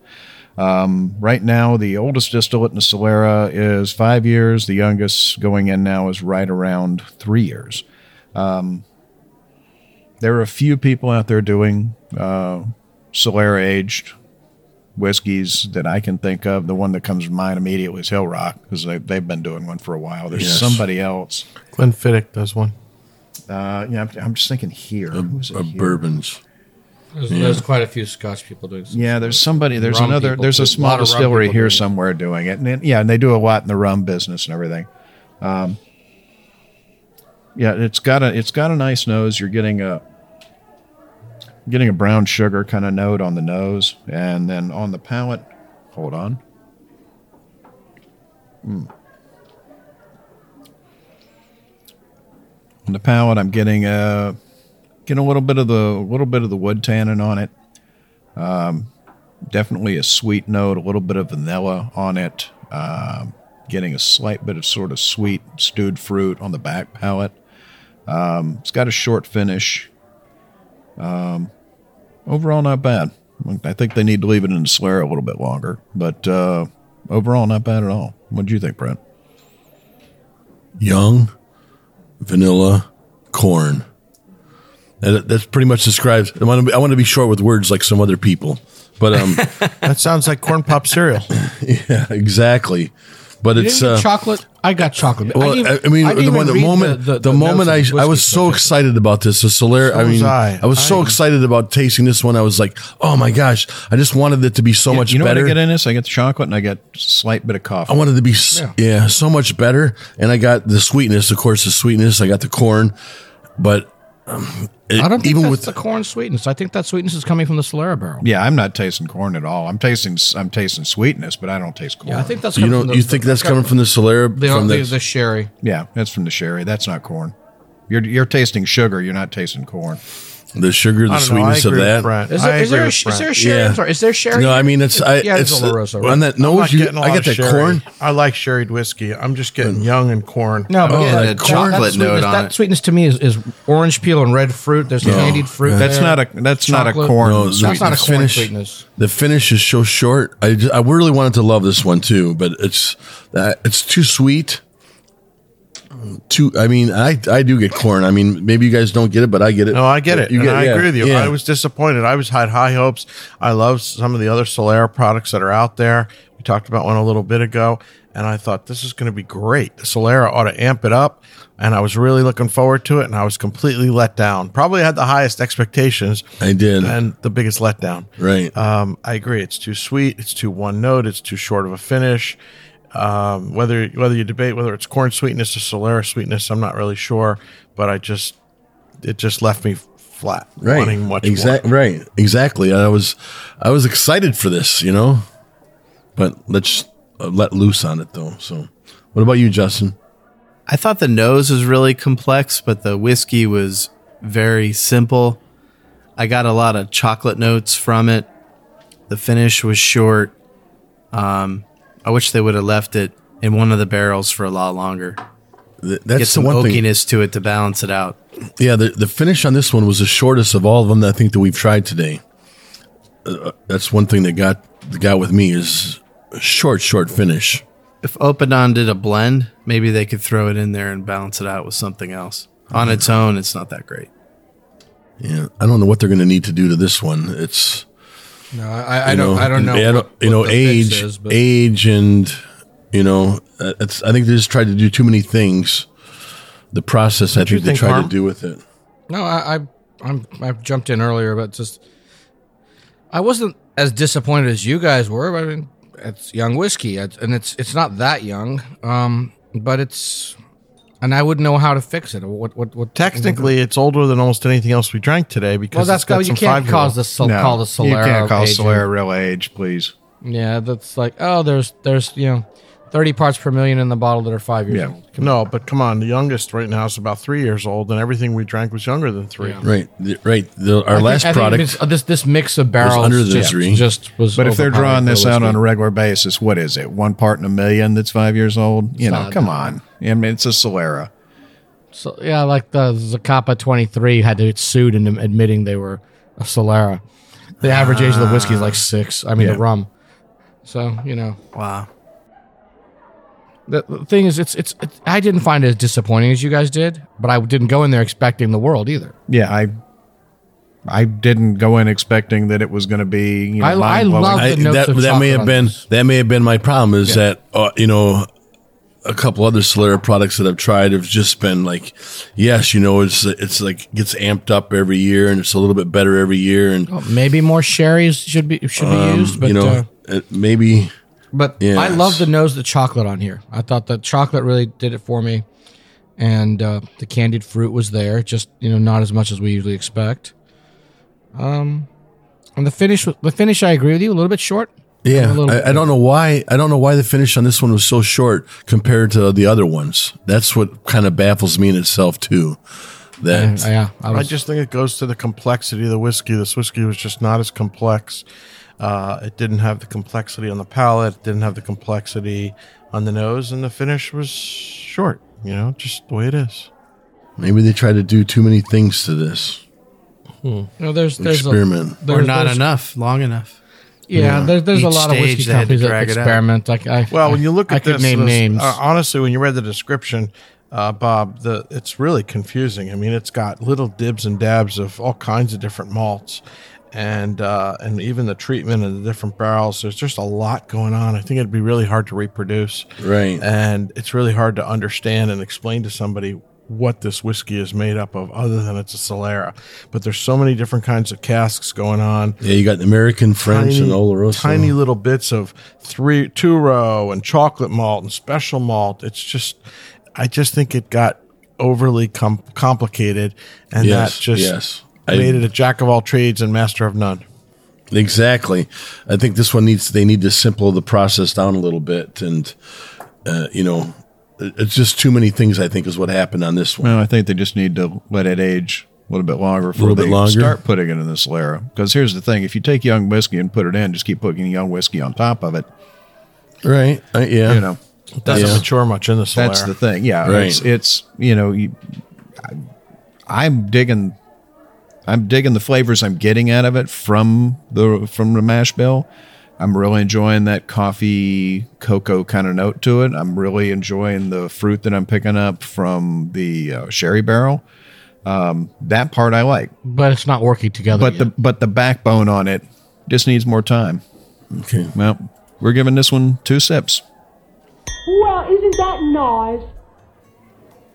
Um, right now, the oldest distillate in the Solera is five years. The youngest going in now is right around three years. Um, there are a few people out there doing uh, Solera aged whiskeys that I can think of. The one that comes to mind immediately is Hill Rock because they, they've been doing one for a while. There's Yes. somebody else. Glenfiddich does one. Uh, yeah, I'm, I'm just thinking here. Who's it Of here? bourbons. There's, there's quite a few Scotch people doing. some- Yeah, there's somebody. There's another. people There's a small lot of rum distillery here somewhere doing it, and it- yeah, and they do a lot in the rum business and everything. Um, yeah, it's got a it's got a nice nose. You're getting a getting a brown sugar kind of note on the nose, and then on the palate. Hold on. Mm. On the palate, I'm getting a getting a little bit of the little bit of the wood tannin on it. Um, definitely a sweet note, a little bit of vanilla on it. Um, getting a slight bit of sort of sweet stewed fruit on the back palate. Um, it's got a short finish. Um, overall, not bad. I think they need to leave it in the Solera a little bit longer, but uh, overall, not bad at all. What do you think, Brent? Young, vanilla, corn. That, that's pretty much describes. I want to. Be, I want to be short with words like some other people, but um, (laughs) That sounds like corn pop cereal. (laughs) yeah, exactly. But You it's didn't uh, chocolate. I got chocolate. Well, didn't I, mean, didn't the, one, the moment, the, the moment I, I was so stuff. excited about this, the Solera. I mean, was I. I was so I- excited about tasting this one. I was like, oh my gosh, I just wanted it to be so much you know better. what I get in this? I get the chocolate and I get a slight bit of coffee. I wanted to be, s yeah. so much better. And I got the sweetness, of course, the sweetness. I got the corn, but um, it- I don't think even that's with the corn sweetness. I think that sweetness is coming from the Solera barrel. Yeah, I'm not tasting corn at all. I'm tasting I'm tasting sweetness, but I don't taste corn. Yeah, I think that's you coming know, from the, you think that's coming from the Solera? the, from the, the, the sherry. yeah, that's from the sherry. That's not corn. You're you're tasting sugar. You're not tasting corn. The sugar, the I know. Sweetness of agree with that. Brent. Is I there, is there, a, is there a sherry? Yeah. I'm sorry. Is there sherry? No, I mean it's I. yeah, it's it's Oloroso. on that I'm nose. You, getting a I lot get that sherry. corn. I like sherried whiskey. I'm just getting young and corn. No, but Oh, yeah, that that, corn- that chocolate note on that it. sweetness to me is, is orange peel and red fruit. There's candied fruit. That's not a that's not a corn. No, That's not a corn finish- sweetness. The finish is so short. I, just, I really wanted to love this one too, but it's uh, it's too sweet. Too. I mean, I I do get corn. I mean, maybe you guys don't get it, but I get it. No, I get it. You and get- I yeah, agree with you. yeah. I was disappointed. I was had high hopes. I love some of the other Solera products that are out there. We talked about one a little bit ago, and I thought this is going to be great. The Solera ought to amp it up, and I was really looking forward to it, and I was completely let down. Probably had the highest expectations I did. and the biggest letdown. Right. Um, I agree. It's too sweet. It's too one note. It's too short of a finish. Um, whether whether you debate whether it's corn sweetness or Solera sweetness, I'm not really sure. But I just it just left me flat, right. wanting much exactly. more. Right. Exactly. I was I was excited for this, you know, but let's uh, let loose on it though. So, what about you, Justin? I thought the nose was really complex, but the whiskey was very simple. I got a lot of chocolate notes from it. The finish was short. Um, I wish they would have left it in one of the barrels for a lot longer. Th- Get That's the some one thing. to it to balance it out. Yeah, the, the finish on this one was the shortest of all of them that I think that we've tried today. Uh, that's one thing that got that got with me is a short, short finish. If Oppidan did a blend, maybe they could throw it in there and balance it out with something else. On its own, it's not that great. Yeah, I don't know what they're going to need to do to this one. It's No, I, I don't. I don't know. I what- you know, age, is, age, and you know, uh, it's. I think they just tried to do too many things. The process, I you think they tried Harm? to do with it. No, I, I I'm I've jumped in earlier, but just I wasn't as disappointed as you guys were. But I mean, it's young whiskey, and it's it's not that young, um, but it's and I wouldn't know how to fix it. What what what? Technically, it's older than almost anything else we drank today because well, that's got you some can't five-year-old. the sol- No, call the Solera. You can't call. Solera real age, please. Yeah, that's like oh, there's there's you know, thirty parts per million in the bottle that are five years Yeah. old. No, but come on, the youngest right now is about three years old, and everything we drank was younger than three. Right, the- right. The, our I last think product. it's- uh, this this mix of barrels under the just, three. just was. But if they're drawing this out on a regular basis, what is it? One part in a million that's five years old? You know, come that. on. I mean, it's a Solera. So yeah, like the Zacapa 23 had to get sued in admitting they were a Solera. The average age of the whiskey is like six. I mean, Yeah. the rum. So you know, Wow. The, the thing is, it's, it's it's I didn't find it as disappointing as you guys did, but I didn't go in there expecting the world either. Yeah, I I didn't go in expecting that it was going to be. You know, I- I love I, the notes that of that may have been this. that may have been my problem is that uh, you know a couple other Solera products that I've tried have just been like yes you know it's it's like gets amped up every year and it's a little bit better every year and Oh, maybe more sherries should be should be um, used, but you know uh, it maybe But Yes. I love the nose of the chocolate on here. I thought the chocolate really did it for me, and uh, the candied fruit was there, just you know not as much as we usually expect. Um, and the finish, the finish, I agree with you, a little bit short. yeah I, I don't know why I don't know why the finish on this one was so short compared to the other ones that's what kind of baffles me in itself too that Uh, yeah, I I just think it goes to the complexity of the whiskey. This whiskey was just not as complex. Uh, it didn't have the complexity on the palate. It didn't have the complexity on the nose, and the finish was short. You know, just the way it is. maybe they try to do too many things to this you know, there's there's experiment A, Or there's, not there's- use long enough. Yeah, there's, there's a lot of whiskey they had to companies that drag it out. experiment. Like I, Well, when you look I at could this, name this- names. uh, honestly, when you read the description, uh, Bob, the it's really confusing. I mean, it's got little dibs and dabs of all kinds of different malts, and uh, and even the treatment of the different barrels. There's just a lot going on. I think it'd be really hard to reproduce, Right. And it's really hard to understand and explain to somebody what this whiskey is made up of, other than it's a Solera. But there's so many different kinds of casks going on yeah you got American French and Oloroso tiny little bits of three two row and chocolate malt and special malt. It's just, I just think it got overly com- complicated, and Yes, that just yes. I- made it a jack of all trades and master of none. Exactly. I think this one needs they need to simple the process down a little bit, and uh, you know, it's just too many things. I think is what happened on this one. Well, I think they just need to let it age a little bit longer before they longer? start putting it in the Solera. Because here's the thing: if you take young whiskey and put it in, just keep putting young whiskey on top of it. Right? Uh, yeah. You know, It doesn't Yeah. mature much in the Solera. that's the thing. Yeah, Right. it's it's you know, you, I, I'm digging, I'm digging the flavors I'm getting out of it from the from the mash bill. I'm really enjoying that coffee cocoa kind of note to it. I'm really enjoying the fruit that I'm picking up from the uh, sherry barrel. Um, that part I like, but it's not working together. but yet. the but the backbone on it just needs more time. Okay. Well, we're giving this one two sips. Well, isn't that nice?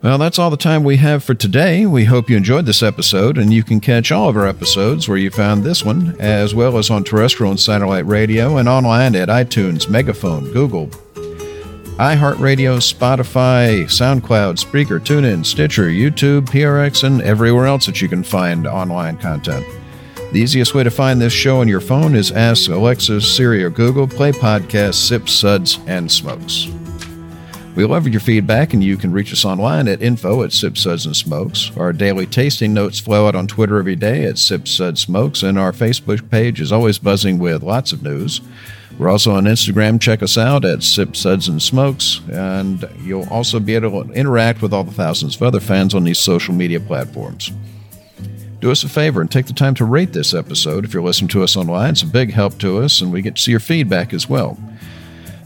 Well, that's all the time we have for today. We hope you enjoyed this episode, and you can catch all of our episodes where you found this one, as well as on terrestrial and satellite radio and online at iTunes, Megaphone, Google, iHeartRadio, Spotify, SoundCloud, Spreaker, TuneIn, Stitcher, YouTube, PRX, and everywhere else that you can find online content. The easiest way to find this show on your phone is ask Alexa, Siri, or Google, play podcasts, sips, suds, and smokes. We love your feedback, and you can reach us online at info at Sip Suds and Smokes. Our daily tasting notes flow out on Twitter every day at Sip Suds Smokes, and our Facebook page is always buzzing with lots of news. We're also on Instagram. Check us out at Sip Suds and Smokes, and you'll also be able to interact with all the thousands of other fans on these social media platforms. Do us a favor and take the time to rate this episode if you're listening to us online. It's a big help to us, and we get to see your feedback as well.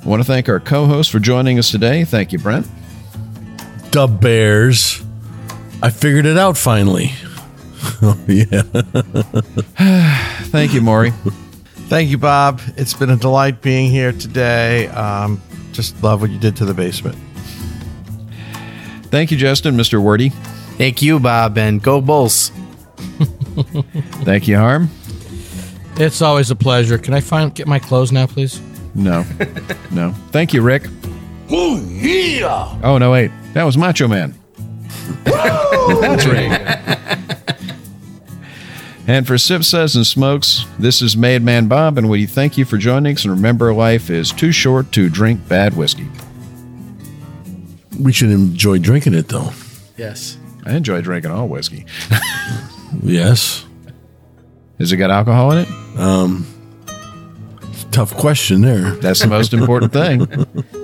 I want to thank our co host for joining us today. Thank you, Brent. The Bears. I figured it out finally. (laughs) oh yeah. (sighs) Thank you, Maury. Thank you, Bob. It's been a delight being here today. Um, just love what you did to the basement. Thank you, Justin, Mr. Wordy. Thank you, Bob, and go Bulls. (laughs) Thank you, Harm. it's always a pleasure. Can I find get my clothes now, please? No, (laughs) no. Thank you, Rick. Oh, yeah! Oh, no, wait. That was Macho Man. (laughs) That's Rick. (laughs) And for Sip Says and Smokes, this is Made Man Bob, and we thank you for joining us. And remember, life is too short to drink bad whiskey. We should enjoy drinking it though. Yes. I enjoy drinking all whiskey. Yes. Has it got alcohol in it? Um. Tough question there. That's the most important thing. (laughs)